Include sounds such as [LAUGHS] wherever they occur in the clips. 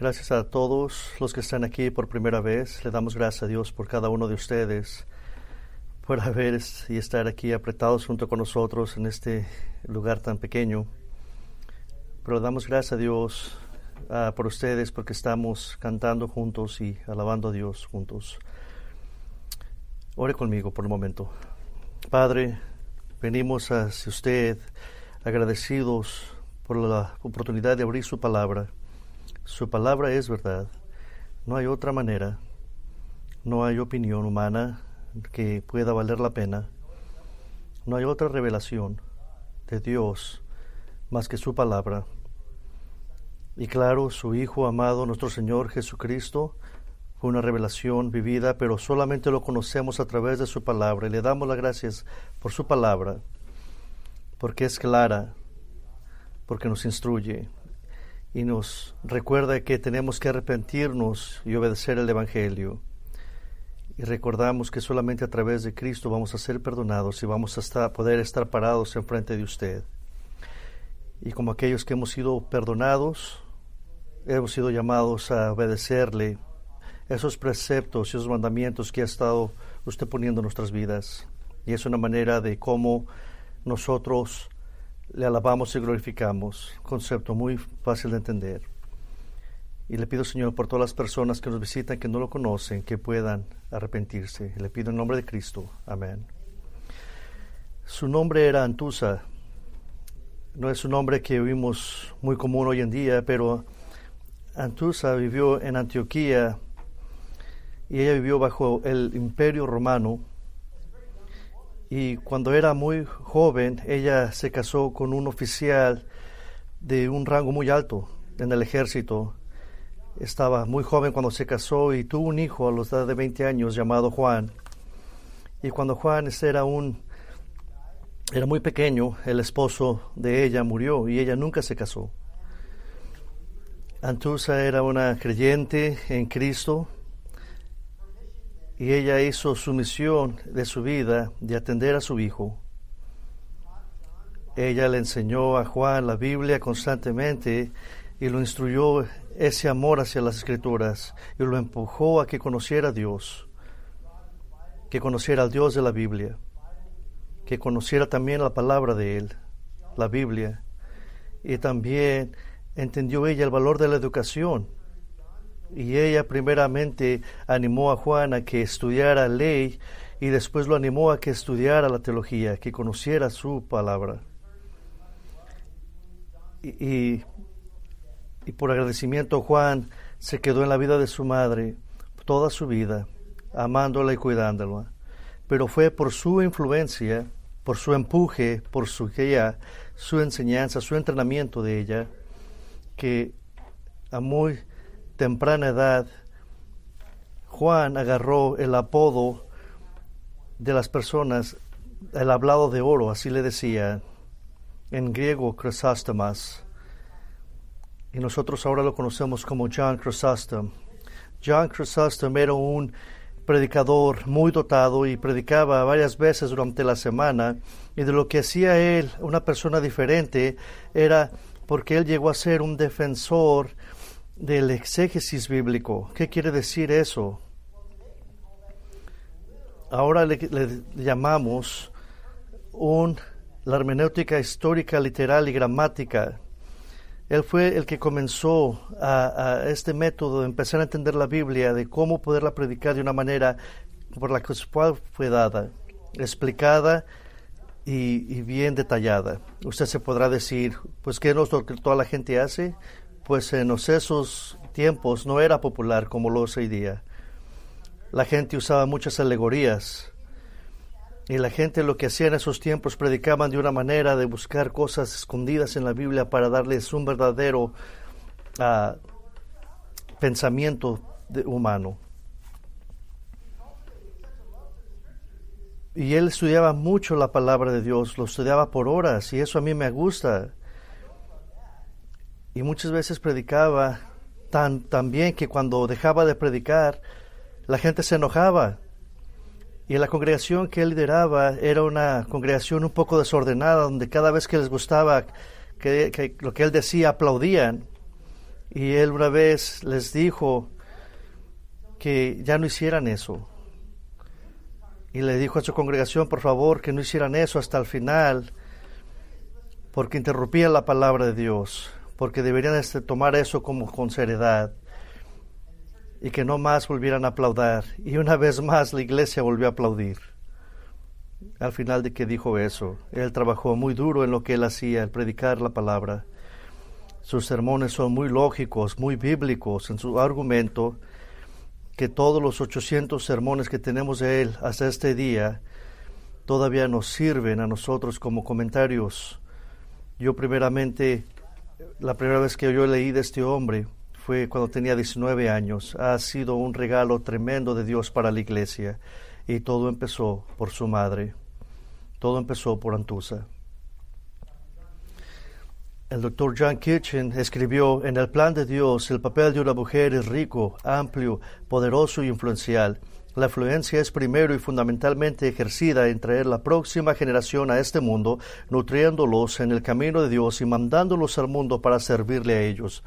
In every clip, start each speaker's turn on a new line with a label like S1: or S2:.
S1: Gracias a todos los que están aquí por primera vez. Le damos gracias a Dios por cada uno de ustedes, por [LAUGHS] haber y estar aquí apretados junto con nosotros en este lugar tan pequeño. Pero le damos gracias a Dios uh, por ustedes porque estamos cantando juntos y alabando a Dios juntos. Ore conmigo por un momento. Padre, venimos hacia usted agradecidos por la oportunidad de abrir su palabra. Su palabra es verdad. No hay otra manera. No hay opinión humana que pueda valer la pena. No hay otra revelación de Dios más que su palabra. Y claro, su Hijo amado, nuestro Señor Jesucristo, fue una revelación vivida, pero solamente lo conocemos a través de su palabra. Y le damos las gracias por su palabra, porque es clara, porque nos instruye y nos recuerda que tenemos que arrepentirnos y obedecer el Evangelio. Y recordamos que solamente a través de Cristo vamos a ser perdonados y vamos a poder estar parados enfrente de usted. Y como aquellos que hemos sido perdonados, hemos sido llamados a obedecerle esos preceptos y esos mandamientos que ha estado usted poniendo en nuestras vidas. Y es una manera de cómo nosotros le alabamos y glorificamos. Concepto muy fácil de entender. Y le pido, Señor, por todas las personas que nos visitan, que no lo conocen, que puedan arrepentirse. Le pido en nombre de Cristo. Amén. Su nombre era Antusa. No es un nombre que vimos muy común hoy en día, pero Antusa vivió en Antioquía y ella vivió bajo el imperio romano y cuando era muy joven ella se casó con un oficial de un rango muy alto en el ejército. Estaba muy joven cuando se casó y tuvo un hijo a los de 20 años llamado Juan. Y cuando Juan era un era muy pequeño, el esposo de ella murió y ella nunca se casó. Antusa era una creyente en Cristo y ella hizo su misión de su vida de atender a su hijo. Ella le enseñó a Juan la Biblia constantemente y lo instruyó ese amor hacia las escrituras y lo empujó a que conociera a Dios, que conociera al Dios de la Biblia, que conociera también la palabra de Él, la Biblia, y también entendió ella el valor de la educación y ella primeramente animó a Juan a que estudiara ley y después lo animó a que estudiara la teología, que conociera su palabra. Y, y, por agradecimiento Juan se quedó en la vida de su madre toda su vida, amándola y cuidándola. Pero fue por su influencia, por su empuje, por su, su enseñanza, su entrenamiento de ella, que a muy temprana edad, Juan agarró el apodo de las personas, el hablado de oro, así le decía, en griego Chrysostomos, y nosotros ahora lo conocemos como John Chrysostom. John Chrysostom era un predicador muy dotado y predicaba varias veces durante la semana, y de lo que hacía él, una persona diferente, era porque él llegó a ser un defensor del exégesis bíblico. ¿Qué quiere decir eso? Ahora le, llamamos un, la hermenéutica histórica, literal y gramática. Él fue el que comenzó a, este método de empezar a entender la Biblia, de cómo poderla predicar de una manera por la cual fue dada, explicada y, y, bien detallada. Usted se podrá decir, pues, ¿qué es lo que toda la gente hace? Pues en esos tiempos no era popular como lo es hoy día. La gente usaba muchas alegorías y la gente lo que hacía en esos tiempos predicaban de una manera de buscar cosas escondidas en la Biblia para darles un verdadero ah, pensamiento humano. Y él estudiaba mucho la palabra de Dios, lo estudiaba por horas y eso a mí me gusta y muchas veces predicaba tan, tan bien que cuando dejaba de predicar, la gente se enojaba. Y la congregación que él lideraba era una congregación un poco desordenada, donde cada vez que les gustaba que, lo que él decía aplaudían. Y él una vez les dijo que ya no hicieran eso. Y le dijo a su congregación, por favor, que no hicieran eso hasta el final, porque interrumpían la palabra de Dios, porque deberían tomar eso como con seriedad y que no más volvieran a aplaudir. Y una vez más la iglesia volvió a aplaudir. Al final de que dijo eso, él trabajó muy duro en lo que él hacía, el predicar la palabra. Sus sermones son muy lógicos, muy bíblicos en su argumento, que todos los 800 sermones que tenemos de él hasta este día todavía nos sirven a nosotros como comentarios. Yo primeramente, la primera vez que yo leí de este hombre fue cuando tenía 19 años. Ha sido un regalo tremendo de Dios para la iglesia y todo empezó por su madre. Todo empezó por Antusa. El doctor John Kitchen escribió, en el plan de Dios el papel de una mujer es rico, amplio, poderoso y influencial. La influencia es primero y fundamentalmente ejercida en traer la próxima generación a este mundo, nutriéndolos en el camino de Dios y mandándolos al mundo para servirle a ellos.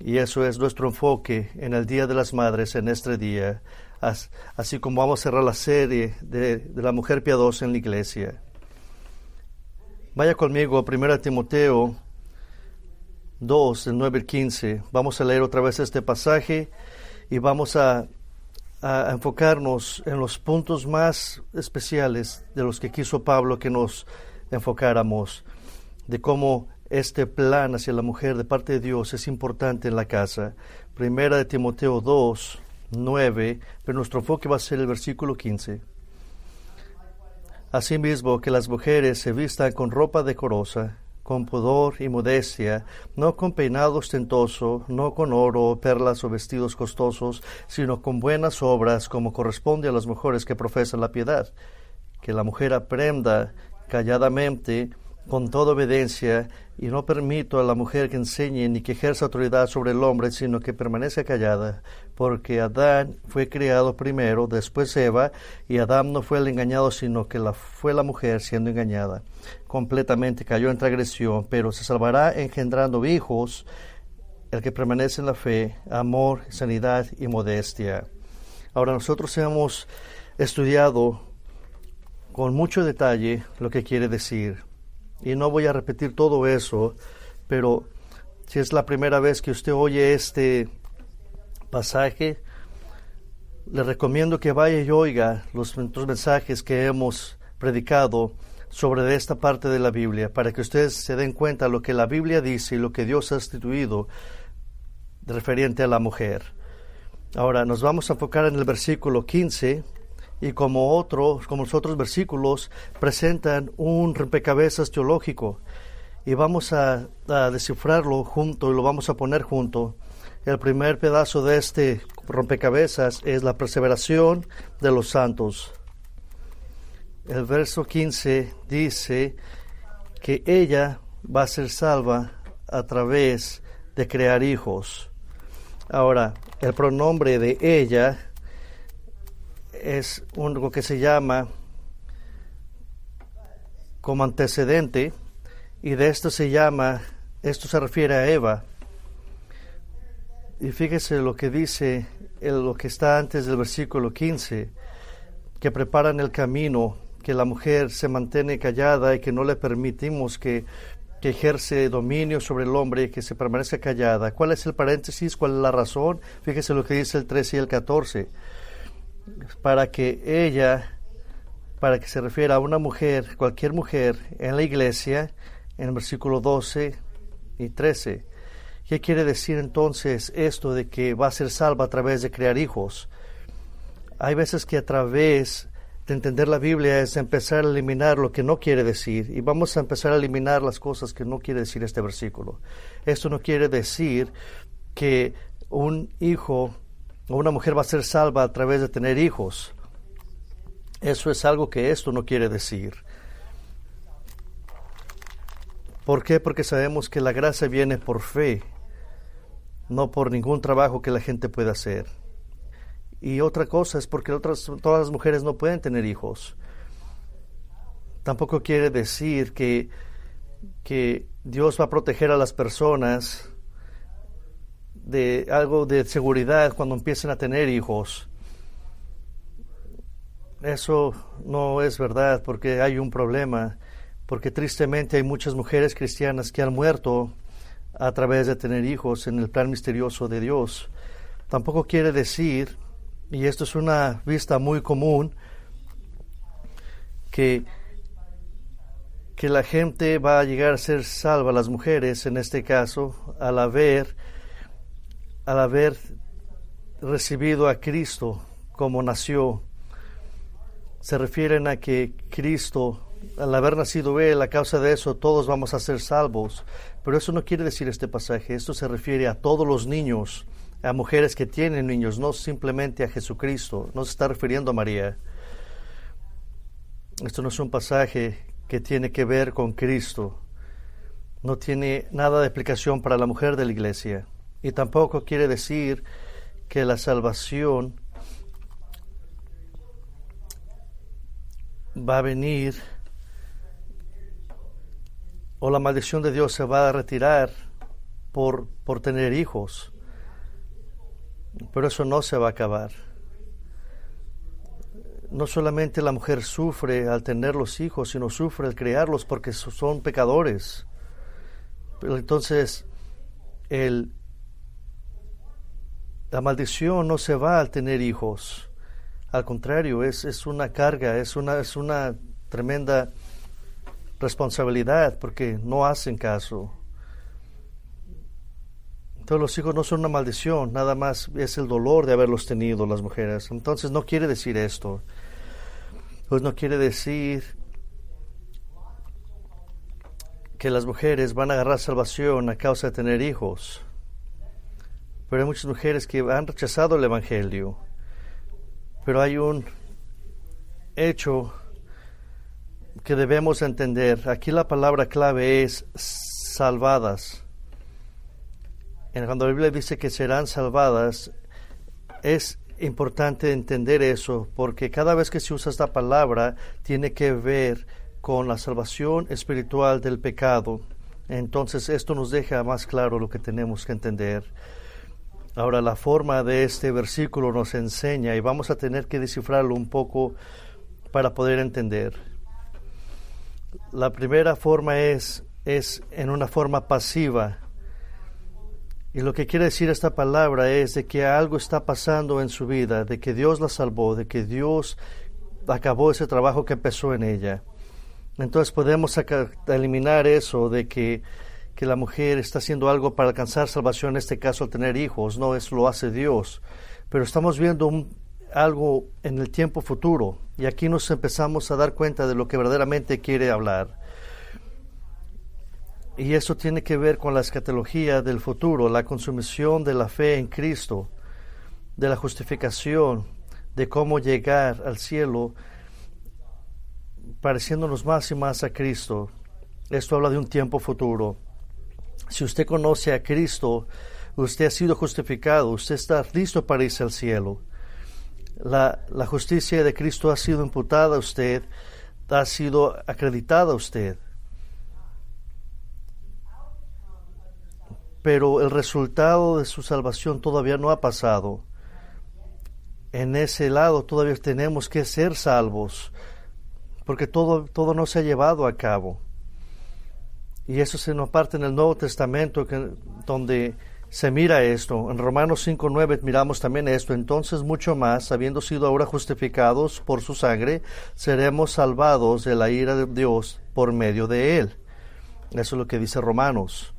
S1: Y eso es nuestro enfoque en el Día de las Madres, en este día así como vamos a cerrar la serie de, la mujer piadosa en la iglesia. Vaya conmigo a 1 Timoteo 2, del 9 al 15. Vamos a leer otra vez este pasaje y vamos a, a, enfocarnos en los puntos más especiales de los que quiso Pablo que nos enfocáramos, de cómo este plan hacia la mujer de parte de Dios es importante en la casa. Primera de Timoteo 2, 9, pero nuestro enfoque va a ser el versículo 15. Asimismo, que las mujeres se vistan con ropa decorosa, con pudor y modestia, no con peinado ostentoso, no con oro, perlas o vestidos costosos, sino con buenas obras, como corresponde a las mujeres que profesan la piedad. Que la mujer aprenda calladamente, con toda obediencia, y no permito a la mujer que enseñe ni que ejerza autoridad sobre el hombre, sino que permanezca callada, porque Adán fue creado primero, después Eva, y Adán no fue el engañado, sino que fue la mujer siendo engañada. Completamente cayó en transgresión, pero se salvará engendrando hijos el que permanece en la fe, amor, sanidad y modestia. Ahora nosotros hemos estudiado con mucho detalle lo que quiere decir y no voy a repetir todo eso, pero si es la primera vez que usted oye este pasaje, le recomiendo que vaya y oiga los, mensajes que hemos predicado sobre esta parte de la Biblia, para que ustedes se den cuenta lo que la Biblia dice y lo que Dios ha instituido referente a la mujer. Ahora nos vamos a enfocar en el versículo 15 y como otros, como los otros versículos, presentan un rompecabezas teológico y vamos a, descifrarlo junto y lo vamos a poner junto. El primer pedazo de este rompecabezas es la perseveración de los santos. El verso 15 dice que ella va a ser salva a través de crear hijos. Ahora, el pronombre de ella es algo que se llama como antecedente y de esto se llama, esto se refiere a Eva. Y fíjese lo que dice, lo que está antes del versículo 15, que preparan el camino, que la mujer se mantiene callada y que no le permitimos que, que ejerce dominio sobre el hombre y que se permanezca callada. ¿Cuál es el paréntesis? ¿Cuál es la razón? Fíjese lo que dice el 13 y el 14 para que ella, para que se refiera a una mujer, cualquier mujer en la iglesia, en el versículo 12 y 13. ¿Qué quiere decir entonces esto de que va a ser salva a través de crear hijos? Hay veces que a través de entender la Biblia es empezar a eliminar lo que no quiere decir y vamos a empezar a eliminar las cosas que no quiere decir este versículo. Esto no quiere decir que un hijo una mujer va a ser salva a través de tener hijos. Eso es algo que esto no quiere decir. ¿Por qué? Porque sabemos que la gracia viene por fe, no por ningún trabajo que la gente pueda hacer. Y otra cosa es porque otras, todas las mujeres no pueden tener hijos. Tampoco quiere decir que, que Dios va a proteger a las personas de algo de seguridad cuando empiecen a tener hijos. Eso no es verdad porque hay un problema, porque tristemente hay muchas mujeres cristianas que han muerto a través de tener hijos en el plan misterioso de Dios. Tampoco quiere decir, y esto es una vista muy común, que, que la gente va a llegar a ser salva, las mujeres en este caso, al haber, al haber recibido a Cristo como nació. Se refieren a que Cristo al haber nacido Él, a causa de eso, todos vamos a ser salvos. Pero eso no quiere decir este pasaje. Esto se refiere a todos los niños, a mujeres que tienen niños, no simplemente a Jesucristo. No se está refiriendo a María. Esto no es un pasaje que tiene que ver con Cristo. No tiene nada de explicación para la mujer de la iglesia. Y tampoco quiere decir que la salvación va a venir o la maldición de Dios se va a retirar por, por tener hijos. Pero eso no se va a acabar. No solamente la mujer sufre al tener los hijos, sino sufre al criarlos porque son pecadores. Pero entonces, el, la maldición no se va al tener hijos. Al contrario, es, es una carga, es una, es una tremenda responsabilidad porque no hacen caso. Todos los hijos no son una maldición, nada más es el dolor de haberlos tenido las mujeres. Entonces no quiere decir esto. Pues no quiere decir que las mujeres van a agarrar salvación a causa de tener hijos. Pero hay muchas mujeres que han rechazado el Evangelio. Pero hay un hecho que debemos entender. Aquí la palabra clave es salvadas. Cuando la Biblia dice que serán salvadas, es importante entender eso, porque cada vez que se usa esta palabra tiene que ver con la salvación espiritual del pecado. Entonces esto nos deja más claro lo que tenemos que entender. Ahora la forma de este versículo nos enseña y vamos a tener que descifrarlo un poco para poder entender. La primera forma es, es en una forma pasiva. Y lo que quiere decir esta palabra es de que algo está pasando en su vida, de que Dios la salvó, de que Dios acabó ese trabajo que empezó en ella. Entonces podemos eliminar eso de que, que, la mujer está haciendo algo para alcanzar salvación, en este caso al tener hijos. No, eso lo hace Dios. Pero estamos viendo algo en el tiempo futuro y aquí nos empezamos a dar cuenta de lo que verdaderamente quiere hablar. Y eso tiene que ver con la escatología del futuro, la consumición de la fe en Cristo, de la justificación, de cómo llegar al cielo pareciéndonos más y más a Cristo. Esto habla de un tiempo futuro. Si usted conoce a Cristo, usted ha sido justificado, usted está listo para irse al cielo la justicia de Cristo ha sido imputada a usted, ha sido acreditada a usted. Pero el resultado de su salvación todavía no ha pasado. En ese lado todavía tenemos que ser salvos, porque todo, todo no se ha llevado a cabo. Y eso se nos parte en el Nuevo Testamento, donde se mira esto. En Romanos 5.9 miramos también esto. Entonces mucho más, habiendo sido ahora justificados por su sangre, seremos salvados de la ira de Dios por medio de él. Eso es lo que dice Romanos.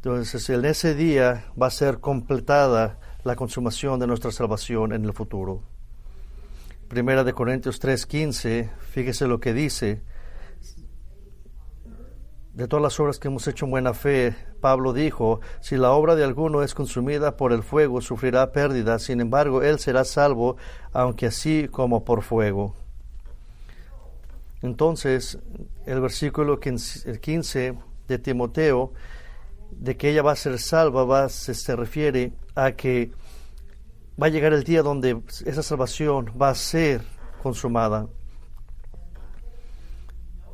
S1: Entonces en ese día va a ser completada la consumación de nuestra salvación en el futuro. Primera de Corintios 3.15, fíjese lo que dice de todas las obras que hemos hecho en buena fe, Pablo dijo, si la obra de alguno es consumida por el fuego, sufrirá pérdida, sin embargo, él será salvo, aunque así como por fuego. Entonces, el versículo 15 de Timoteo, de que ella va a ser salva, va, se, se refiere a que va a llegar el día donde esa salvación va a ser consumada.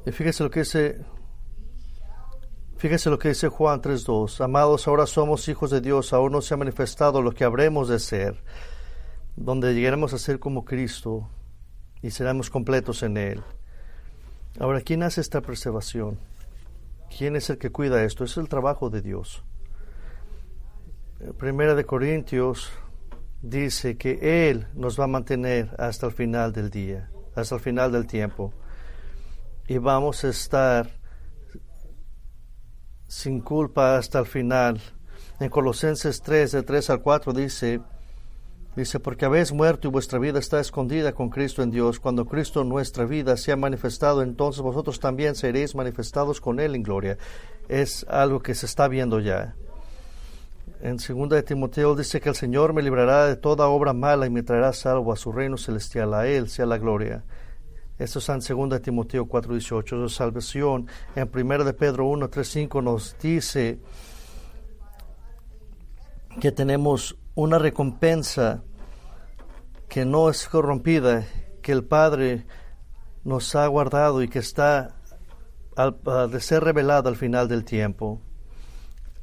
S1: Y fíjese lo que dice Fíjese lo que dice Juan 3.2. Amados, ahora somos hijos de Dios, aún no se ha manifestado lo que habremos de ser, donde llegaremos a ser como Cristo y seremos completos en Él. Ahora, ¿quién hace esta preservación? ¿Quién es el que cuida esto? Es el trabajo de Dios. Primera de Corintios dice que Él nos va a mantener hasta el final del día, hasta el final del tiempo. Y vamos a estar sin culpa hasta el final. En Colosenses 3, de 3 al 4 dice, dice, porque habéis muerto y vuestra vida está escondida con Cristo en Dios. Cuando Cristo nuestra vida se ha manifestado, entonces vosotros también seréis manifestados con Él en gloria. Es algo que se está viendo ya. En 2 de Timoteo dice que el Señor me librará de toda obra mala y me traerá salvo a su reino celestial. A Él sea la gloria. Esto está en 2 Timoteo 4:18. La salvación en 1 de Pedro 1, 3, 5 nos dice que tenemos una recompensa que no es corrompida, que el Padre nos ha guardado y que está de ser revelada al final del tiempo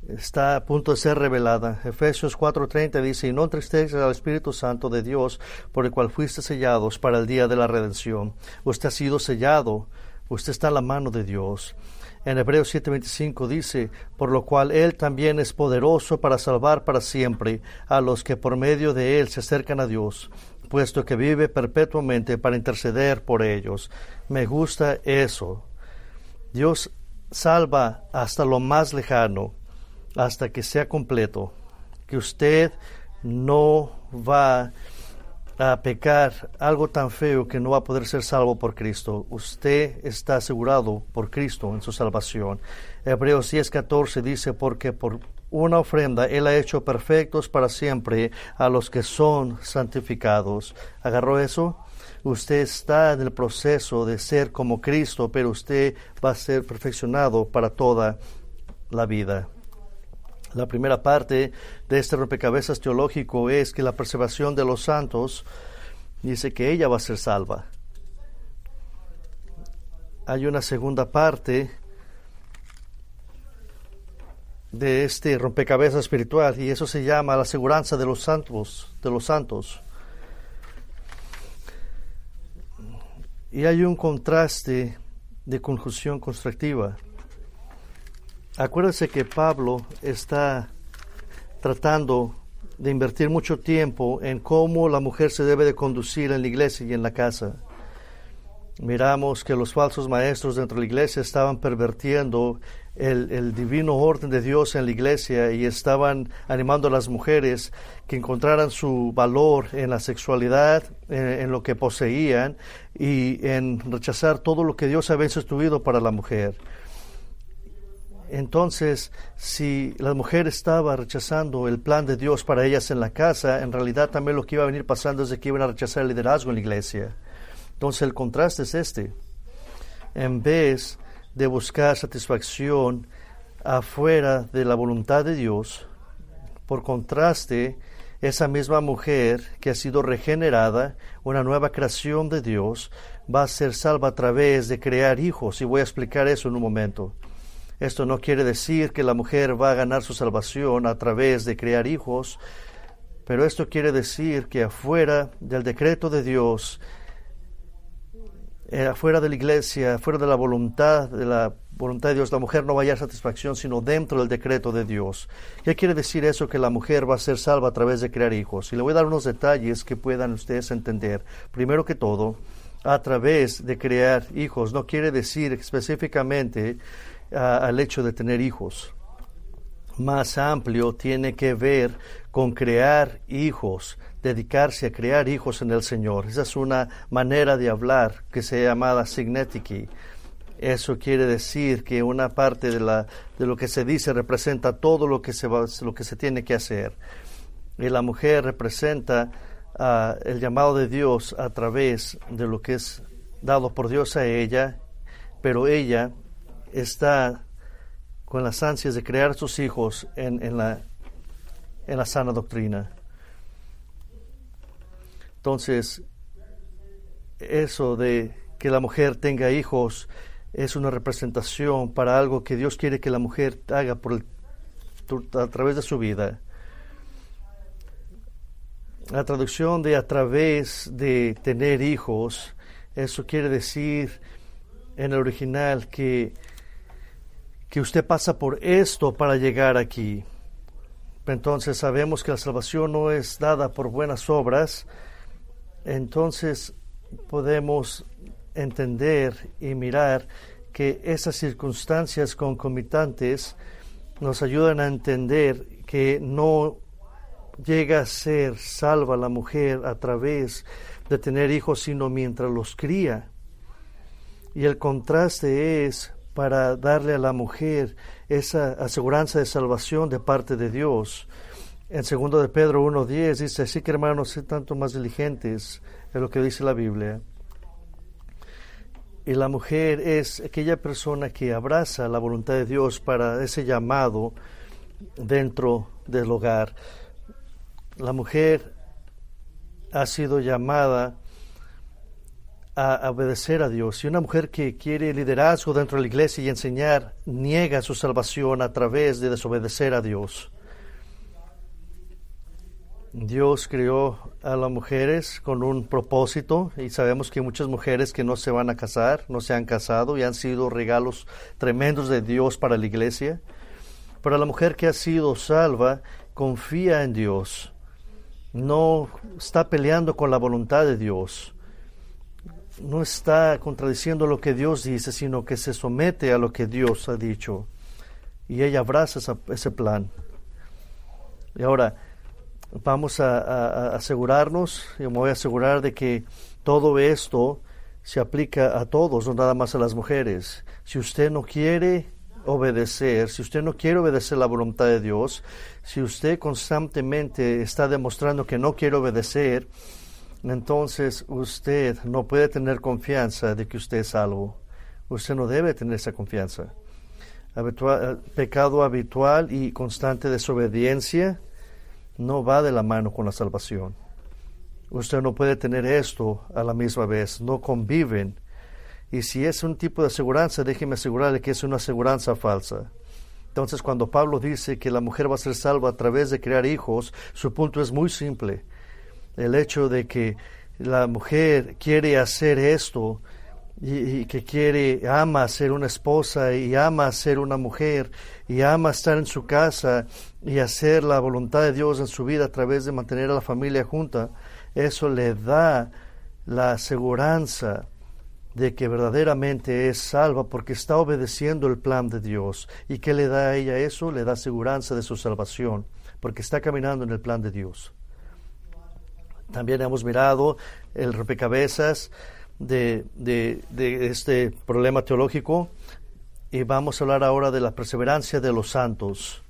S1: está a punto de ser revelada. Efesios 4:30 dice, y no entristezca al Espíritu Santo de Dios, por el cual fuiste sellados para el día de la redención. Usted ha sido sellado, usted está en la mano de Dios. En Hebreos 7:25 dice, por lo cual Él también es poderoso para salvar para siempre a los que por medio de Él se acercan a Dios, puesto que vive perpetuamente para interceder por ellos. Me gusta eso. Dios salva hasta lo más lejano hasta que sea completo, que usted no va a pecar algo tan feo que no va a poder ser salvo por Cristo. Usted está asegurado por Cristo en su salvación. Hebreos 10:14 dice, porque por una ofrenda Él ha hecho perfectos para siempre a los que son santificados. ¿Agarró eso? Usted está en el proceso de ser como Cristo, pero usted va a ser perfeccionado para toda la vida. La primera parte de este rompecabezas teológico es que la preservación de los santos dice que ella va a ser salva. Hay una segunda parte de este rompecabezas espiritual y eso se llama la aseguranza de los santos, de los santos. Y hay un contraste de conjunción constructiva. Acuérdese que Pablo está tratando de invertir mucho tiempo en cómo la mujer se debe de conducir en la iglesia y en la casa. Miramos que los falsos maestros dentro de la iglesia estaban pervertiendo el, divino orden de Dios en la iglesia y estaban animando a las mujeres que encontraran su valor en la sexualidad, en, lo que poseían y en rechazar todo lo que Dios había instituido para la mujer. Entonces, si la mujer estaba rechazando el plan de Dios para ellas en la casa, en realidad también lo que iba a venir pasando es que iban a rechazar el liderazgo en la iglesia. Entonces, el contraste es este. En vez de buscar satisfacción afuera de la voluntad de Dios, por contraste, esa misma mujer que ha sido regenerada, una nueva creación de Dios, va a ser salva a través de crear hijos. Y voy a explicar eso en un momento. Esto no quiere decir que la mujer va a ganar su salvación a través de crear hijos, pero esto quiere decir que afuera del decreto de Dios, eh, afuera de la iglesia, afuera de la voluntad de la voluntad de Dios, la mujer no va a hallar satisfacción, sino dentro del decreto de Dios. ¿Qué quiere decir eso? Que la mujer va a ser salva a través de crear hijos. Y le voy a dar unos detalles que puedan ustedes entender. Primero que todo, a través de crear hijos no quiere decir específicamente al hecho de tener hijos. Más amplio tiene que ver con crear hijos, dedicarse a crear hijos en el Señor. Esa es una manera de hablar que se llama signetiki. Eso quiere decir que una parte de, la, de lo que se dice representa todo lo que se, lo que se tiene que hacer. Y la mujer representa uh, el llamado de Dios a través de lo que es dado por Dios a ella, pero ella está con las ansias de crear sus hijos en, la, en la sana doctrina. Entonces, eso de que la mujer tenga hijos es una representación para algo que Dios quiere que la mujer haga por a través de su vida. La traducción de a través de tener hijos, eso quiere decir en el original que, que usted pasa por esto para llegar aquí. Entonces sabemos que la salvación no es dada por buenas obras. Entonces podemos entender y mirar que esas circunstancias concomitantes nos ayudan a entender que no llega a ser salva la mujer a través de tener hijos, sino mientras los cría. Y el contraste es para darle a la mujer esa aseguranza de salvación de parte de Dios. En segundo de Pedro 1.10 dice, así que hermanos, sé tanto más diligentes en lo que dice la Biblia. Y la mujer es aquella persona que abraza la voluntad de Dios para ese llamado dentro del hogar. La mujer ha sido llamada a obedecer a Dios. Y una mujer que quiere liderazgo dentro de la iglesia y enseñar, niega su salvación a través de desobedecer a Dios. Dios creó a las mujeres con un propósito y sabemos que muchas mujeres que no se van a casar, no se han casado y han sido regalos tremendos de Dios para la iglesia. Pero la mujer que ha sido salva confía en Dios, no está peleando con la voluntad de Dios no está contradiciendo lo que Dios dice, sino que se somete a lo que Dios ha dicho. Y ella abraza ese plan. Y ahora vamos a, asegurarnos, y me voy a asegurar de que todo esto se aplica a todos, no nada más a las mujeres. Si usted no quiere obedecer, si usted no quiere obedecer la voluntad de Dios, si usted constantemente está demostrando que no quiere obedecer, entonces usted no puede tener confianza de que usted es salvo. Usted no debe tener esa confianza. Eh, pecado habitual y constante desobediencia no va de la mano con la salvación. Usted no puede tener esto a la misma vez, no conviven. Y si es un tipo de aseguranza, déjeme asegurarle que es una aseguranza falsa. Entonces, cuando Pablo dice que la mujer va a ser salva a través de crear hijos, su punto es muy simple el hecho de que la mujer quiere hacer esto y, que quiere, ama ser una esposa y ama ser una mujer y ama estar en su casa y hacer la voluntad de Dios en su vida a través de mantener a la familia junta, eso le da la aseguranza de que verdaderamente es salva porque está obedeciendo el plan de Dios. ¿Y qué le da a ella eso? Le da aseguranza de su salvación, porque está caminando en el plan de Dios. También hemos mirado el rompecabezas de, este problema teológico y vamos a hablar ahora de la perseverancia de los santos.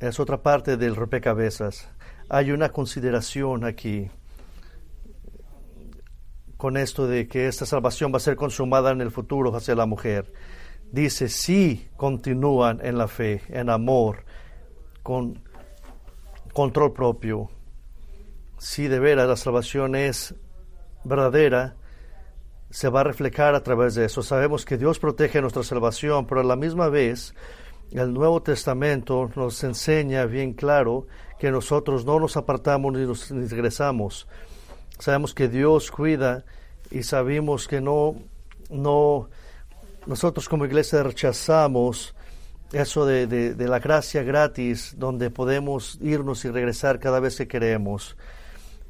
S1: Es otra parte del rompecabezas. Hay una consideración aquí con esto de que esta salvación va a ser consumada en el futuro hacia la mujer. Dice, si continúan en la fe, en amor, con control propio, si de veras la salvación es verdadera, se va a reflejar a través de eso. Sabemos que Dios protege nuestra salvación, pero a la misma vez el Nuevo Testamento nos enseña bien claro que nosotros no nos apartamos ni nos regresamos. Sabemos que Dios cuida y sabemos que no, no, nosotros como iglesia rechazamos eso de, de la gracia gratis, donde podemos irnos y regresar cada vez que queremos.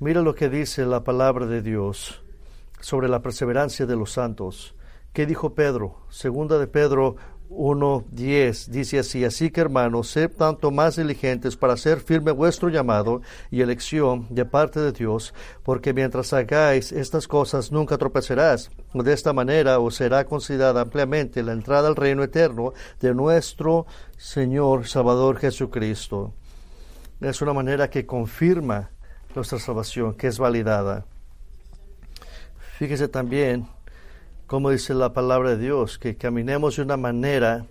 S1: Mira lo que dice la palabra de Dios sobre la perseverancia de los santos. ¿Qué dijo Pedro? Segunda de Pedro 1.10 dice así, así que hermanos, sed tanto más diligentes para hacer firme vuestro llamado y elección de parte de Dios, porque mientras hagáis estas cosas nunca tropezarás. De esta manera os será considerada ampliamente la entrada al reino eterno de nuestro Señor Salvador Jesucristo. Es una manera que confirma nuestra salvación, que es validada. Fíjese también como dice la palabra de Dios, que caminemos de una manera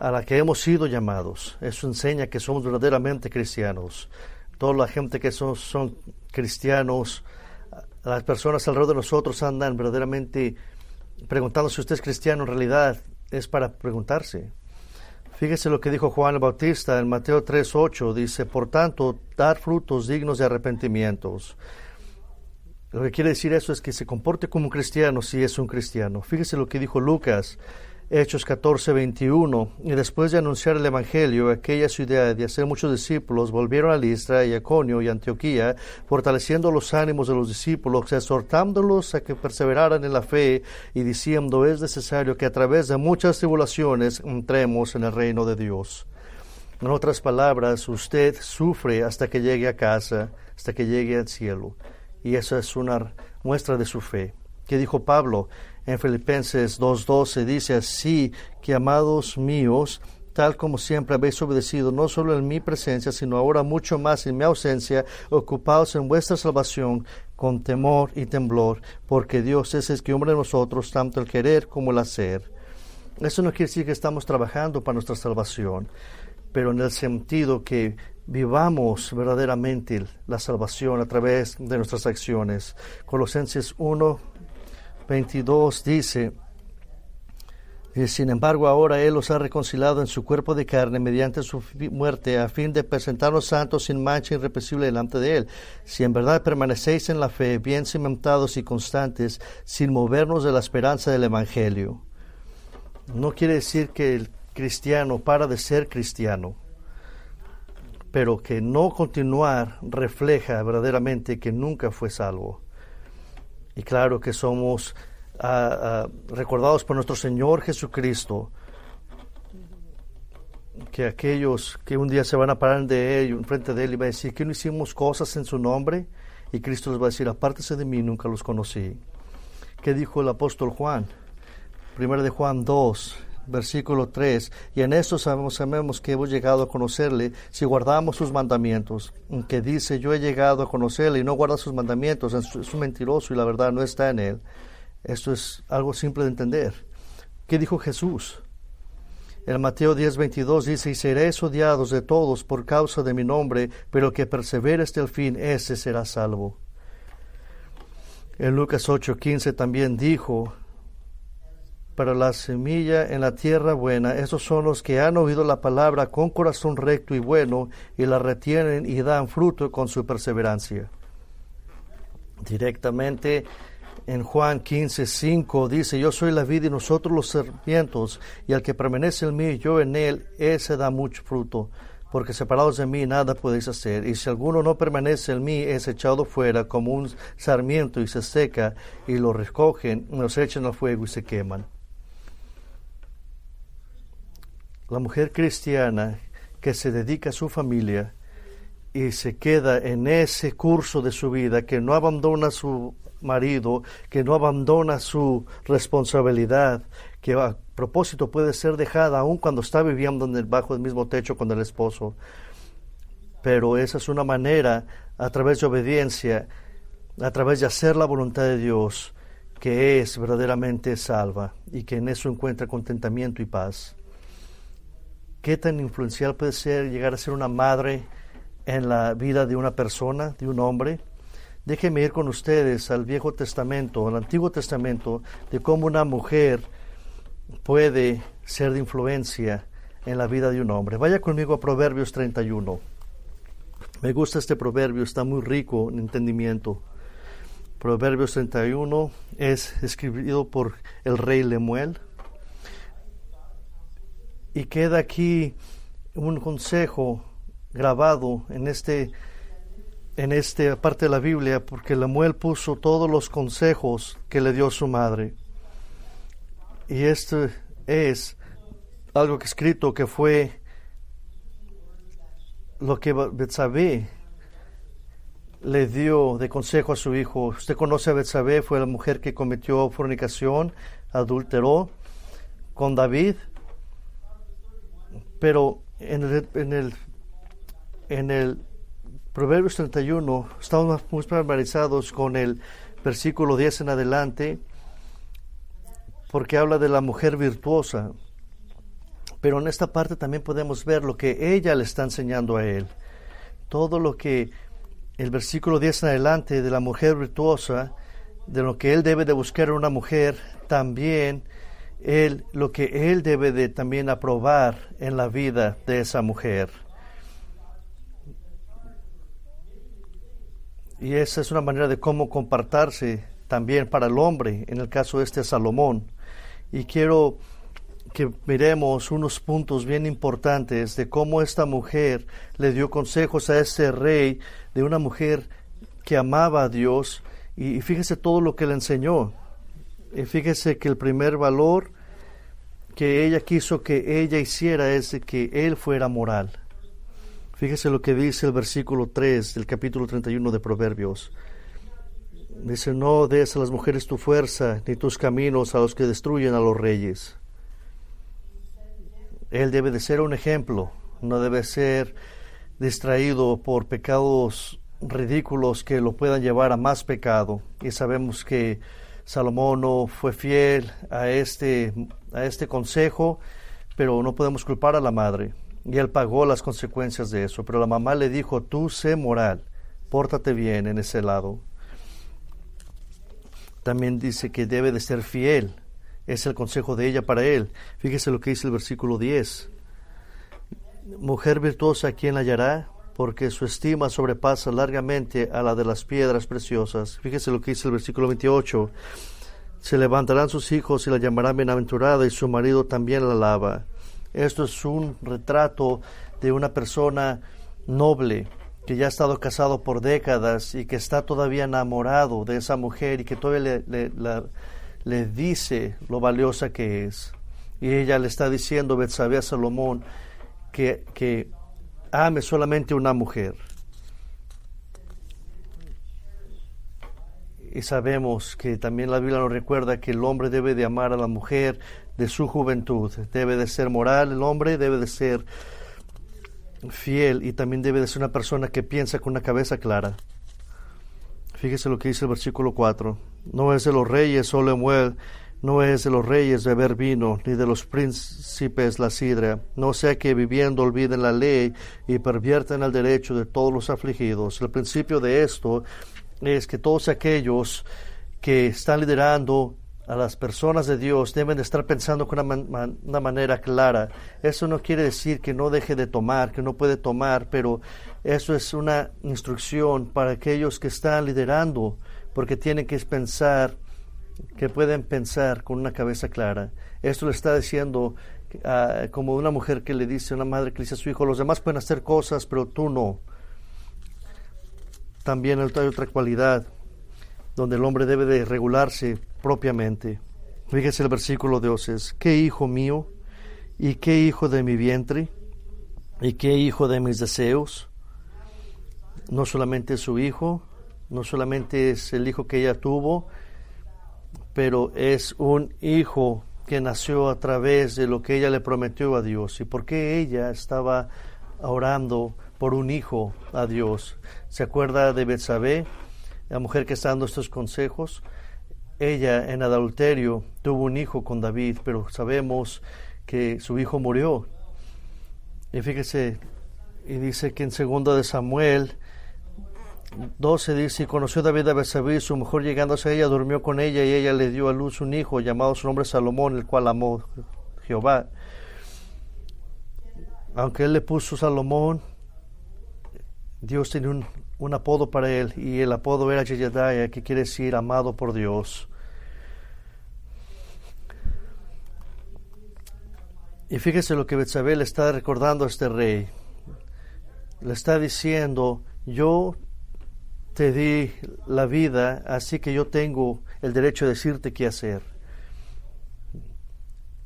S1: a la que hemos sido llamados. Eso enseña que somos verdaderamente cristianos. Toda la gente que son, son cristianos, las personas alrededor de nosotros andan verdaderamente preguntando si usted es cristiano, en realidad es para preguntarse. Fíjese lo que dijo Juan el Bautista en Mateo 3:8. Dice, por tanto, dar frutos dignos de arrepentimientos. Lo que quiere decir eso es que se comporte como un cristiano si es un cristiano. Fíjese lo que dijo Lucas Hechos 14, 21. Y después de anunciar el Evangelio, aquella ciudad de hacer muchos discípulos, volvieron a Listra y Aconio y Antioquía, fortaleciendo los ánimos de los discípulos, exhortándolos a que perseveraran en la fe y diciendo, es necesario que a través de muchas tribulaciones entremos en el reino de Dios. En otras palabras, usted sufre hasta que llegue a casa, hasta que llegue al cielo. Y esa es una muestra de su fe. ¿Qué dijo Pablo? En Filipenses 2.12 dice así que, amados míos, tal como siempre habéis obedecido, no solo en mi presencia, sino ahora mucho más en mi ausencia, ocupados en vuestra salvación con temor y temblor, porque Dios es el que hombre en nosotros, tanto el querer como el hacer. Eso no quiere decir que estamos trabajando para nuestra salvación, pero en el sentido que vivamos verdaderamente la salvación a través de nuestras acciones. Colosenses 1, 22 dice, sin embargo, ahora Él los ha reconciliado en su cuerpo de carne mediante su muerte, a fin de presentarnos santos sin mancha irrepresible delante de Él. Si en verdad permanecéis en la fe, bien cimentados y constantes, sin movernos de la esperanza del Evangelio. No quiere decir que el cristiano para de ser cristiano, pero que no continuar refleja verdaderamente que nunca fue salvo. Y claro que somos ah, ah, recordados por nuestro Señor Jesucristo, que aquellos que un día se van a parar de él, enfrente de él y van a decir que no hicimos cosas en su nombre, y Cristo les va a decir, apártese de mí, nunca los conocí. ¿Qué dijo el apóstol Juan? Primero de Juan 2, versículo 3, y en esto sabemos, sabemos, que hemos llegado a conocerle si guardamos sus mandamientos, que dice yo he llegado a conocerle y no guarda sus mandamientos, es un mentiroso y la verdad no está en él. Esto es algo simple de entender. ¿Qué dijo Jesús? En Mateo 10, 22 dice, y seréis odiados de todos por causa de mi nombre, pero que persevere hasta el fin, ese será salvo. En Lucas 8, 15 también dijo, para la semilla en la tierra buena, esos son los que han oído la palabra con corazón recto y bueno y la retienen y dan fruto con su perseverancia. Directamente en Juan 15, 5 dice, yo soy la vida y nosotros los sarmientos, y al que permanece en mí, yo en él, ese da mucho fruto, porque separados de mí nada podéis hacer, y si alguno no permanece en mí, es echado fuera como un sarmiento y se seca, y lo recogen, los echan al fuego y se queman. La mujer cristiana que se dedica a su familia y se queda en ese curso de su vida, que no abandona a su marido, que no abandona su responsabilidad, que a propósito puede ser dejada aun cuando está viviendo en el, bajo el mismo techo con el esposo. Pero esa es una manera, a través de obediencia, a través de hacer la voluntad de Dios, que es verdaderamente salva y que en eso encuentra contentamiento y paz qué tan influencial puede ser llegar a ser una madre en la vida de una persona, de un hombre. Déjenme ir con ustedes al Viejo Testamento, al Antiguo Testamento, de cómo una mujer puede ser de influencia en la vida de un hombre. Vaya conmigo a Proverbios 31. Me gusta este proverbio, está muy rico en entendimiento. Proverbios 31 es escrito por el rey Lemuel y queda aquí un consejo grabado en este en esta parte de la Biblia porque Lemuel puso todos los consejos que le dio su madre. Y esto es algo que escrito que fue lo que Betsabé le dio de consejo a su hijo. Usted conoce a Betsabé, fue la mujer que cometió fornicación, adulteró con David pero en el, en el, en el Proverbios 31 estamos muy familiarizados con el versículo 10 en adelante, porque habla de la mujer virtuosa. Pero en esta parte también podemos ver lo que ella le está enseñando a él. Todo lo que el versículo 10 en adelante de la mujer virtuosa de lo que él debe de buscar en una mujer, también lo que él debe de también aprobar en la vida de esa mujer. Y esa es una manera de cómo compartirse también para el hombre, en el caso de este Salomón. Y quiero que miremos unos puntos bien importantes de cómo esta mujer le dio consejos a este rey de una mujer que amaba a Dios y, fíjese todo lo que le enseñó. Y fíjese que el primer valor que ella quiso que ella hiciera es que él fuera moral. Fíjese lo que dice el versículo 3 del capítulo 31 de Proverbios. Dice, no des a las mujeres tu fuerza, ni tus caminos a los que destruyen a los reyes. Él debe de ser un ejemplo, no debe ser distraído por pecados ridículos que lo puedan llevar a más pecado. Y sabemos que Salomón no fue fiel a este, a este consejo, pero no podemos culpar a la madre. Y él pagó las consecuencias de eso. Pero la mamá le dijo, tú sé moral, pórtate bien en ese lado. También dice que debe de ser fiel. Es el consejo de ella para él. Fíjese lo que dice el versículo 10. Mujer virtuosa, ¿quién hallará? Porque su estima sobrepasa largamente a la de las piedras preciosas. Fíjese lo que dice el versículo 28. Se levantarán sus hijos y la llamarán bienaventurada y su marido también la alaba. Esto es un retrato de una persona noble que ya ha estado casado por décadas y que está todavía enamorado de esa mujer y que todavía le, dice lo valiosa que es. Y ella le está diciendo, Betsabé a Salomón, que, que ame solamente una mujer. Y sabemos que también la Biblia nos recuerda que el hombre debe de amar a la mujer de su juventud, debe de ser moral, el hombre debe de ser fiel y también debe de ser una persona que piensa con una cabeza clara. Fíjese lo que dice el versículo 4. No es de los reyes solo Lemuel no es de los reyes beber vino, ni de los príncipes la sidra, no sea que viviendo olviden la ley y perviertan el derecho de todos los afligidos. El principio de esto es que todos aquellos que están liderando a las personas de Dios deben de estar pensando con una, una, manera clara. Eso no quiere decir que no deje de tomar, que no puede tomar, pero eso es una instrucción para aquellos que están liderando, porque tienen que pensar que pueden pensar con una cabeza clara. Esto le está diciendo uh, como una mujer que le dice, una madre que le dice a su hijo, los demás pueden hacer cosas, pero tú no. También hay otra cualidad donde el hombre debe de regularse propiamente. Fíjese el versículo de Oses, ¿qué hijo mío? ¿Y qué hijo de mi vientre? ¿Y qué hijo de mis deseos? No solamente es su hijo, no solamente es el hijo que ella tuvo, pero es un hijo que nació a través de lo que ella le prometió a Dios. ¿Y por qué ella estaba orando por un hijo a Dios? ¿Se acuerda de Betsabé, la mujer que está dando estos consejos? Ella en adulterio tuvo un hijo con David, pero sabemos que su hijo murió. Y fíjese, y dice que en segunda de Samuel 12 dice, y conoció David a Betsabé, su mujer llegándose a ella, durmió con ella y ella le dio a luz un hijo llamado su nombre Salomón, el cual amó Jehová. Aunque él le puso Salomón, Dios tiene un, un apodo para él y el apodo era Yedaya, que quiere decir amado por Dios. Y fíjese lo que Betsabé le está recordando a este rey. Le está diciendo, yo te di la vida, así que yo tengo el derecho de decirte qué hacer.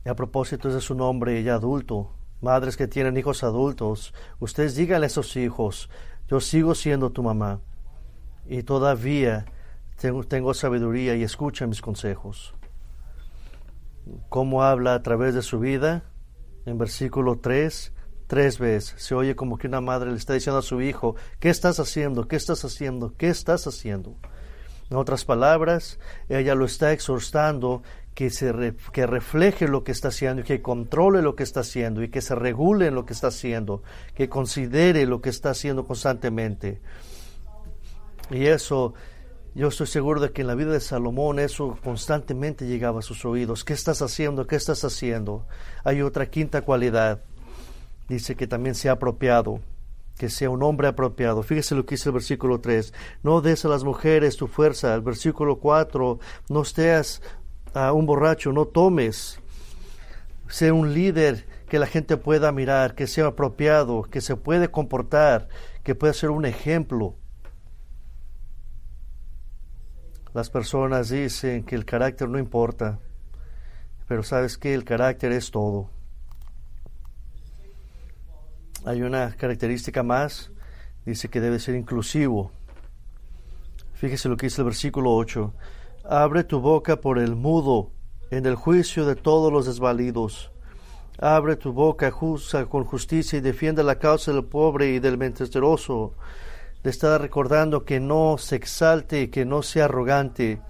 S1: Y a propósito de su nombre ya adulto, madres que tienen hijos adultos, ustedes díganle a esos hijos, yo sigo siendo tu mamá y todavía tengo, tengo sabiduría y escucha mis consejos. ¿Cómo habla a través de su vida? En versículo 3, tres veces. Se oye como que una madre le está diciendo a su hijo, ¿qué estás haciendo? ¿Qué estás haciendo? ¿Qué estás haciendo? En otras palabras, ella lo está exhortando que, se que refleje lo que está haciendo y que controle lo que está haciendo y que se regule lo que está haciendo, que considere lo que está haciendo constantemente. Y eso Yo estoy seguro de que en la vida de Salomón eso constantemente llegaba a sus oídos. ¿Qué estás haciendo? ¿Qué estás haciendo? Hay otra quinta cualidad. Dice que también sea apropiado, que sea un hombre apropiado. Fíjese lo que dice el versículo 3. No des a las mujeres tu fuerza. El versículo 4. No seas a un borracho, no tomes. Sea un líder que la gente pueda mirar, que sea apropiado, que se puede comportar, que pueda ser un ejemplo. Las personas dicen que el carácter no importa, pero sabes que el carácter es todo. Hay una característica más, dice que debe ser inclusivo. Fíjese lo que dice el versículo 8. Abre tu boca por el mudo en el juicio de todos los desvalidos. Abre tu boca, juzga con justicia y defiende la causa del pobre y del menesteroso le está recordando que no se exalte, que no sea arrogante,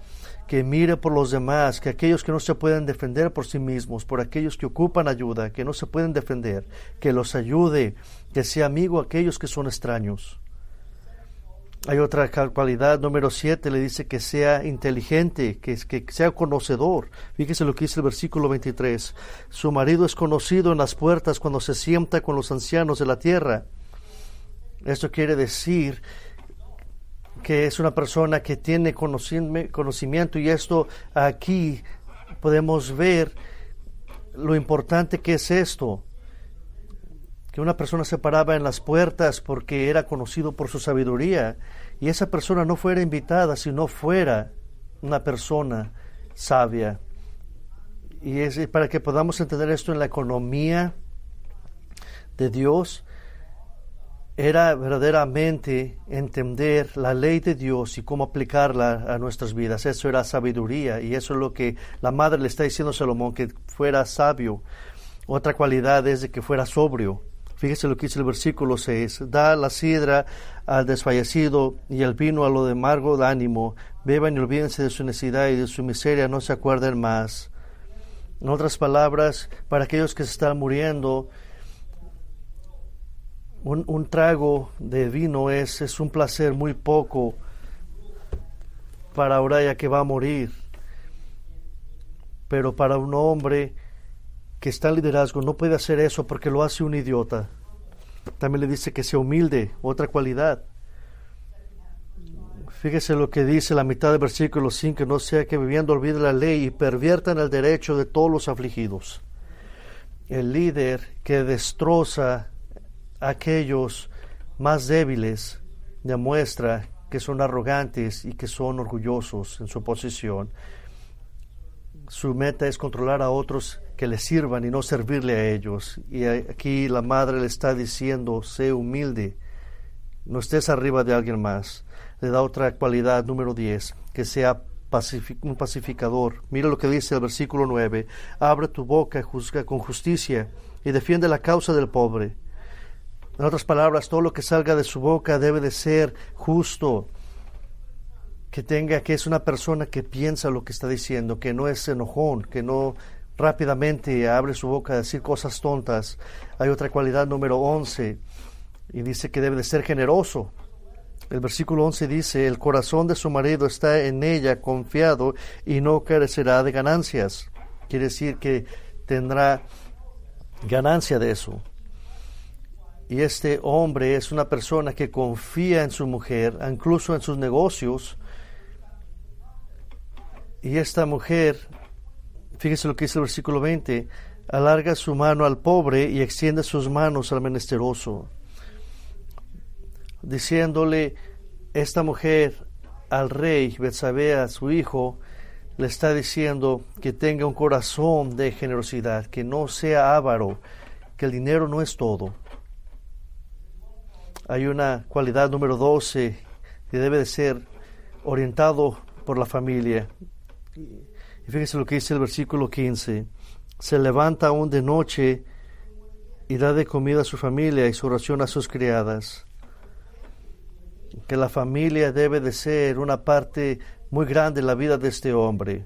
S1: que mire por los demás, que aquellos que no se pueden defender por sí mismos, por aquellos que ocupan ayuda, que no se pueden defender, que los ayude, que sea amigo a aquellos que son extraños. Hay otra cualidad, número siete, le dice que sea inteligente, que, que sea conocedor. Fíjese lo que dice el versículo 23. Su marido es conocido en las puertas cuando se sienta con los ancianos de la tierra. Esto quiere decir que es una persona que tiene conocimiento y esto aquí podemos ver lo importante que es esto. Que una persona se paraba en las puertas porque era conocido por su sabiduría y esa persona no fuera invitada si no fuera una persona sabia. Y es para que podamos entender esto en la economía de Dios, era verdaderamente entender la ley de Dios y cómo aplicarla a nuestras vidas. Eso era sabiduría y eso es lo que la madre le está diciendo a Salomón, que fuera sabio. Otra cualidad es de que fuera sobrio. Fíjese lo que dice el versículo 6. Da la sidra al desfallecido y el vino a lo de amargo de ánimo. Beban y olvídense de su necesidad y de su miseria, no se acuerden más. En otras palabras, para aquellos que se están muriendo, un, trago de vino es, es un placer muy poco para Uraya que va a morir. Pero para un hombre que está en liderazgo no puede hacer eso porque lo hace un idiota. También le dice que sea humilde, otra cualidad. Fíjese lo que dice la mitad del versículo 5, no sea que viviendo olvide la ley y perviertan el derecho de todos los afligidos. El líder que destroza aquellos más débiles demuestra que son arrogantes y que son orgullosos en su posición. Su meta es controlar a otros que le sirvan y no servirle a ellos. Y aquí la madre le está diciendo, sé humilde, no estés arriba de alguien más. Le da otra cualidad, número 10, que sea un pacificador. Mira lo que dice el versículo 9, abre tu boca, juzga con justicia y defiende la causa del pobre en otras palabras, todo lo que salga de su boca debe de ser justo, que tenga que es una persona que piensa lo que está diciendo, que no es enojón, que no rápidamente abre su boca a decir cosas tontas. Hay otra cualidad número 11 y dice que debe de ser generoso. El versículo 11 dice, el corazón de su marido está en ella confiado y no carecerá de ganancias. Quiere decir que tendrá ganancia de eso. Y este hombre es una persona que confía en su mujer, incluso en sus negocios. Y esta mujer, fíjese lo que dice el versículo 20, alarga su mano al pobre y extiende sus manos al menesteroso. Diciéndole, esta mujer al rey Betsabé, a su hijo, le está diciendo que tenga un corazón de generosidad, que no sea avaro, que el dinero no es todo hay una cualidad número 12 que debe de ser orientado por la familia. Y fíjese lo que dice el versículo 15. Se levanta aún de noche y da de comida a su familia y su oración a sus criadas. Que la familia debe de ser una parte muy grande en la vida de este hombre.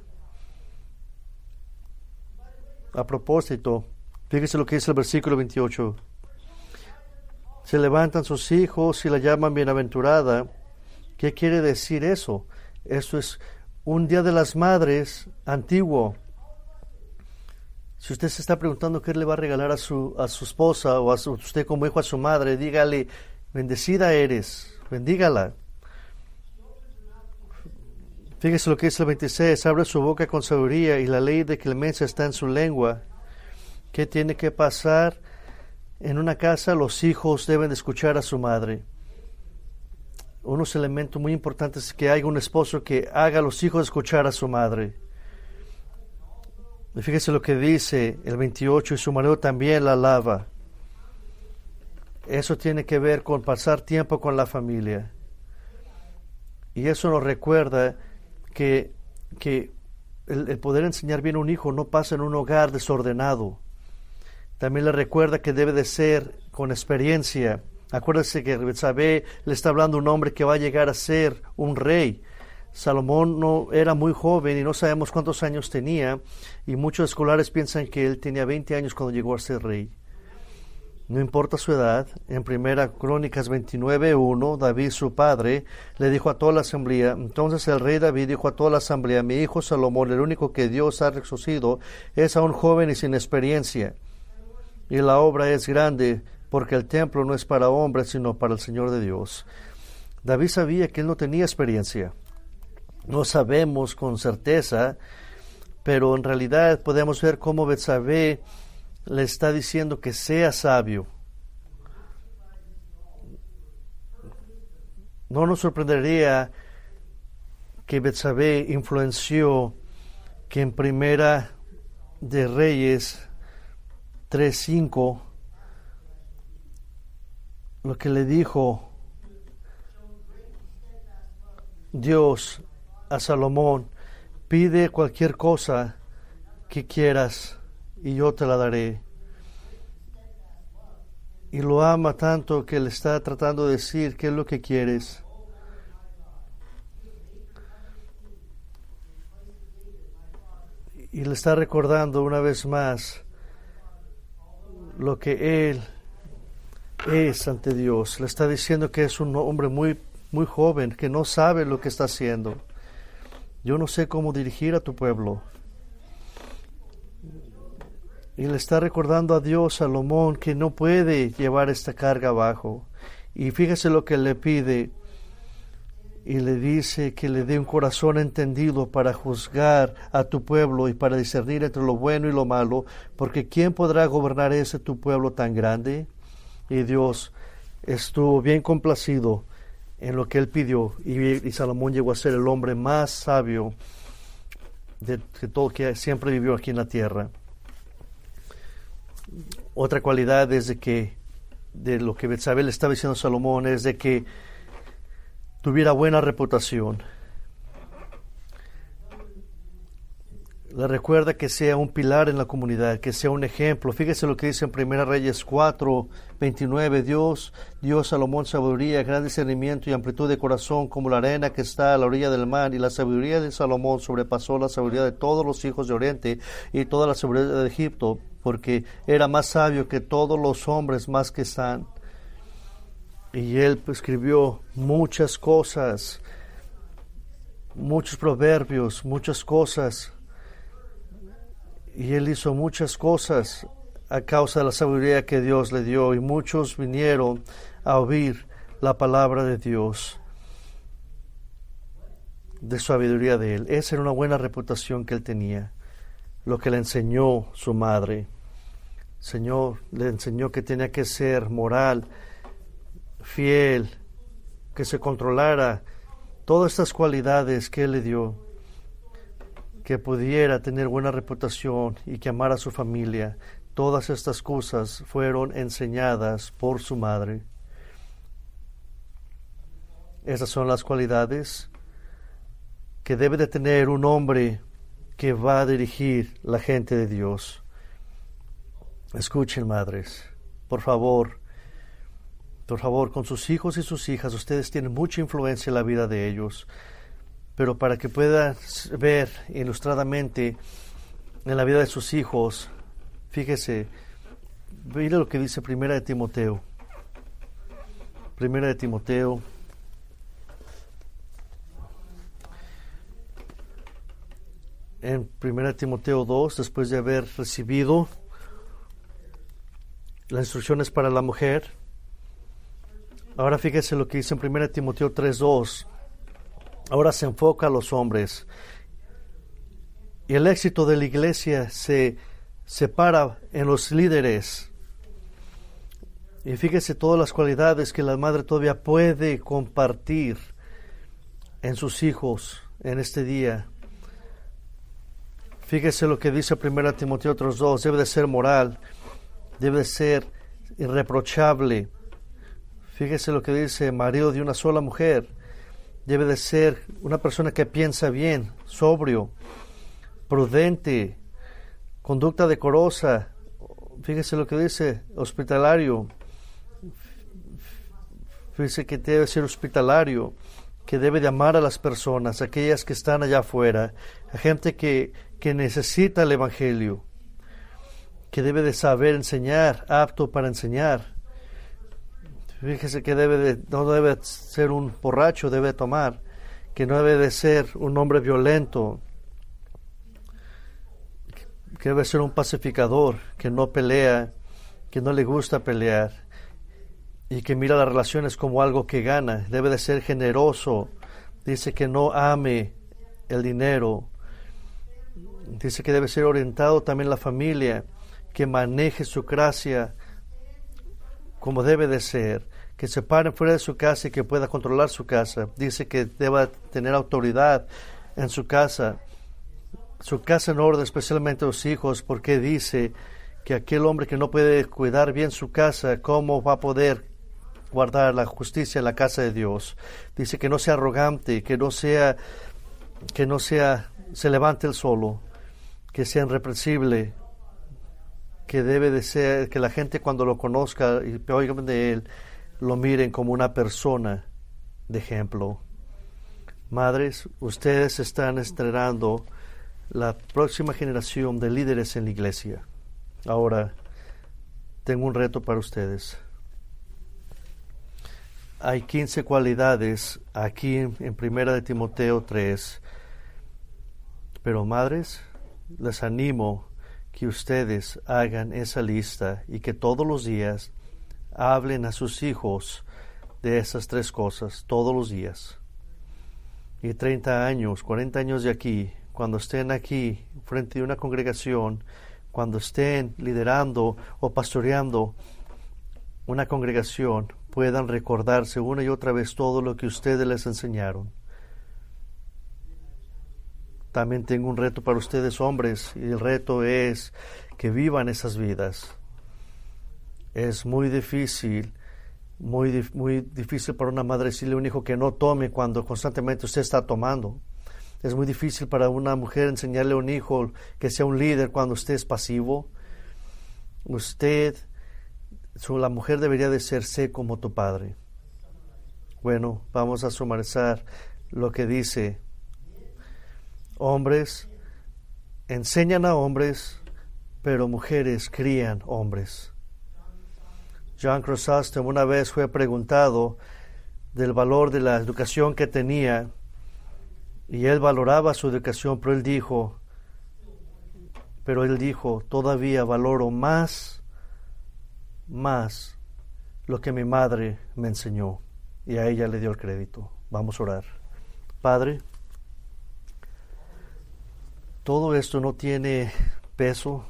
S1: A propósito, fíjese lo que dice el versículo 28 se levantan sus hijos y la llaman bienaventurada. ¿Qué quiere decir eso? Esto es un Día de las Madres antiguo. Si usted se está preguntando qué le va a regalar a su, a su esposa o a usted como hijo a su madre, dígale, bendecida eres, bendígala. Fíjese lo que dice el 26, abre su boca con sabiduría y la ley de clemencia está en su lengua. ¿Qué tiene que pasar? En una casa los hijos deben de escuchar a su madre. Unos elementos muy importantes es que haya un esposo que haga a los hijos escuchar a su madre. Y fíjese lo que dice el 28, y su marido también la alaba. Eso tiene que ver con pasar tiempo con la familia. Y eso nos recuerda que, el, poder enseñar bien a un hijo no pasa en un hogar desordenado. También le recuerda que debe de ser con experiencia. Acuérdese que Betsabé le está hablando un hombre que va a llegar a ser un rey. Salomón no era muy joven y no sabemos cuántos años tenía, y muchos escolares piensan que él tenía 20 años cuando llegó a ser rey no importa su edad, en Primera Crónicas 29.1, David, su padre, le dijo a toda la asamblea, entonces el rey David dijo a toda la asamblea, mi hijo Salomón, el único que Dios ha resucitado, es aún joven y sin experiencia. Y la obra es grande, porque el templo no es para hombres, sino para el Señor de Dios. David sabía que él no tenía experiencia. No sabemos con certeza, pero en realidad podemos ver cómo Betsabé le está diciendo que sea sabio. No nos sorprendería que Betsabé influenció que en Primera de Reyes 3.5 lo que le dijo Dios a Salomón, pide cualquier cosa que quieras y yo te la daré. Y lo ama tanto que le está tratando de decir qué es lo que quieres. Y le está recordando una vez más lo que él es ante Dios. Le está diciendo que es un hombre muy, muy joven, que no sabe lo que está haciendo. Yo no sé cómo dirigir a tu pueblo. Y le está recordando a Dios, Salomón, que no puede llevar esta carga abajo. Y fíjese lo que le pide. Y le dice que le dé un corazón entendido para juzgar a tu pueblo y para discernir entre lo bueno y lo malo, porque ¿quién podrá gobernar ese tu pueblo tan grande? Y Dios estuvo bien complacido en lo que él pidió y, Salomón llegó a ser el hombre más sabio de, de todo que siempre vivió aquí en la tierra. Otra cualidad es de que, de lo que Betsabé le estaba diciendo a Salomón, es de que tuviera buena reputación. Le recuerda que sea un pilar en la comunidad, que sea un ejemplo. Fíjese lo que dice en Primera Reyes 4, 29. Dios dio a Salomón sabiduría, gran discernimiento y amplitud de corazón como la arena que está a la orilla del mar. Y la sabiduría de Salomón sobrepasó la sabiduría de todos los hijos de Oriente y toda la sabiduría de Egipto porque era más sabio que todos los hombres más que están. Y él escribió muchas cosas, muchos proverbios, muchas cosas. Y él hizo muchas cosas a causa de la sabiduría que Dios le dio. Y muchos vinieron a oír la palabra de Dios, de sabiduría de él. Esa era una buena reputación que él tenía lo que le enseñó su madre. Señor le enseñó que tenía que ser moral, fiel, que se controlara todas estas cualidades que él le dio, que pudiera tener buena reputación y que amara a su familia. Todas estas cosas fueron enseñadas por su madre. Esas son las cualidades que debe de tener un hombre que va a dirigir la gente de Dios. Escuchen, madres, por favor, por favor, con sus hijos y sus hijas, ustedes tienen mucha influencia en la vida de ellos, pero para que puedan ver ilustradamente en la vida de sus hijos, fíjese, mire lo que dice Primera de Timoteo. Primera de Timoteo en 1 Timoteo 2, después de haber recibido las instrucciones para la mujer. Ahora fíjese lo que dice en 1 Timoteo 3, 2. Ahora se enfoca a los hombres. Y el éxito de la iglesia se separa en los líderes. Y fíjese todas las cualidades que la madre todavía puede compartir en sus hijos en este día. Fíjese lo que dice 1 Timoteo otros dos, debe de ser moral, debe de ser irreprochable. Fíjese lo que dice marido de una sola mujer, debe de ser una persona que piensa bien, sobrio, prudente, conducta decorosa. Fíjese lo que dice hospitalario. Fíjese que debe ser hospitalario, que debe de amar a las personas, aquellas que están allá afuera, a gente que que necesita el Evangelio, que debe de saber enseñar, apto para enseñar. Fíjese que debe de, no debe ser un borracho, debe tomar, que no debe de ser un hombre violento, que debe ser un pacificador, que no pelea, que no le gusta pelear y que mira las relaciones como algo que gana. Debe de ser generoso. Dice que no ame el dinero, Dice que debe ser orientado también la familia, que maneje su gracia como debe de ser, que se pare fuera de su casa y que pueda controlar su casa. Dice que deba tener autoridad en su casa, su casa en orden, especialmente los hijos, porque dice que aquel hombre que no puede cuidar bien su casa, ¿cómo va a poder guardar la justicia en la casa de Dios? Dice que no sea arrogante, que no sea, que no sea, se levante el solo, que sea irreprensible, que debe de ser, que la gente cuando lo conozca y oigan de él, lo miren como una persona de ejemplo. Madres, ustedes están estrenando la próxima generación de líderes en la iglesia. Ahora, tengo un reto para ustedes. Hay 15 cualidades aquí en Primera de Timoteo 3. Pero madres, les animo que ustedes hagan esa lista y que todos los días hablen a sus hijos de esas tres cosas, todos los días. Y 30 años, 40 años de aquí, cuando estén aquí frente a una congregación, cuando estén liderando o pastoreando una congregación, puedan recordarse una y otra vez todo lo que ustedes les enseñaron también tengo un reto para ustedes hombres y el reto es que vivan esas vidas. Es muy difícil, muy, muy difícil para una madre decirle a un hijo que no tome cuando constantemente usted está tomando. Es muy difícil para una mujer enseñarle a un hijo que sea un líder cuando usted es pasivo. Usted, la mujer debería de ser como tu padre. Bueno, vamos a sumarizar lo que dice Hombres enseñan a hombres, pero mujeres crían hombres. John Chrysostom una vez fue preguntado del valor de la educación que tenía y él valoraba su educación, pero él dijo, pero él dijo, todavía valoro más, más lo que mi madre me enseñó y a ella le dio el crédito. Vamos a orar. Padre, todo esto no tiene peso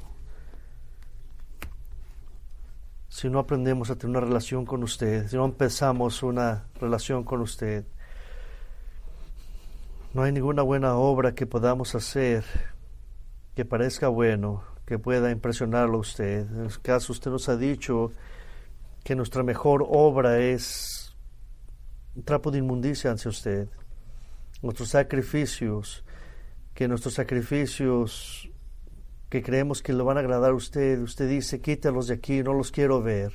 S1: si no aprendemos a tener una relación con usted, si no empezamos una relación con usted. No hay ninguna buena obra que podamos hacer que parezca bueno, que pueda impresionarlo a usted. En este caso, usted nos ha dicho que nuestra mejor obra es un trapo de inmundicia hacia usted. Nuestros sacrificios que nuestros sacrificios que creemos que lo van a agradar a usted, usted dice, quítalos de aquí, no los quiero ver,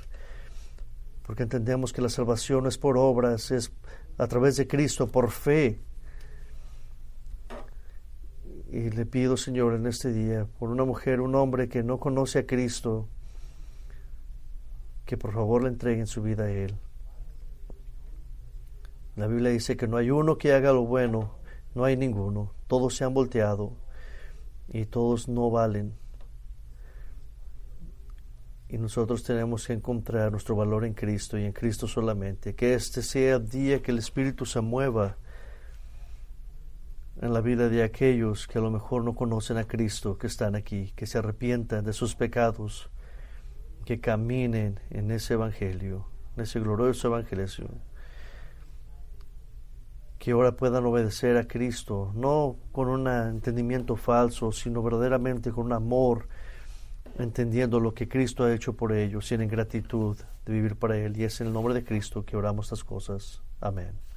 S1: porque entendemos que la salvación es por obras, es a través de Cristo, por fe. Y le pido, Señor, en este día, por una mujer, un hombre que no conoce a Cristo, que por favor le entreguen su vida a Él. La Biblia dice que no hay uno que haga lo bueno, no hay ninguno. Todos se han volteado. Y todos no valen. Y nosotros tenemos que encontrar nuestro valor en Cristo y en Cristo solamente. Que este sea el día que el Espíritu se mueva en la vida de aquellos que a lo mejor no conocen a Cristo, que están aquí, que se arrepientan de sus pecados, que caminen en ese Evangelio, en ese glorioso Evangelio que ahora puedan obedecer a Cristo, no con un entendimiento falso, sino verdaderamente con un amor, entendiendo lo que Cristo ha hecho por ellos y en gratitud de vivir para Él. Y es en el nombre de Cristo que oramos estas cosas. Amén.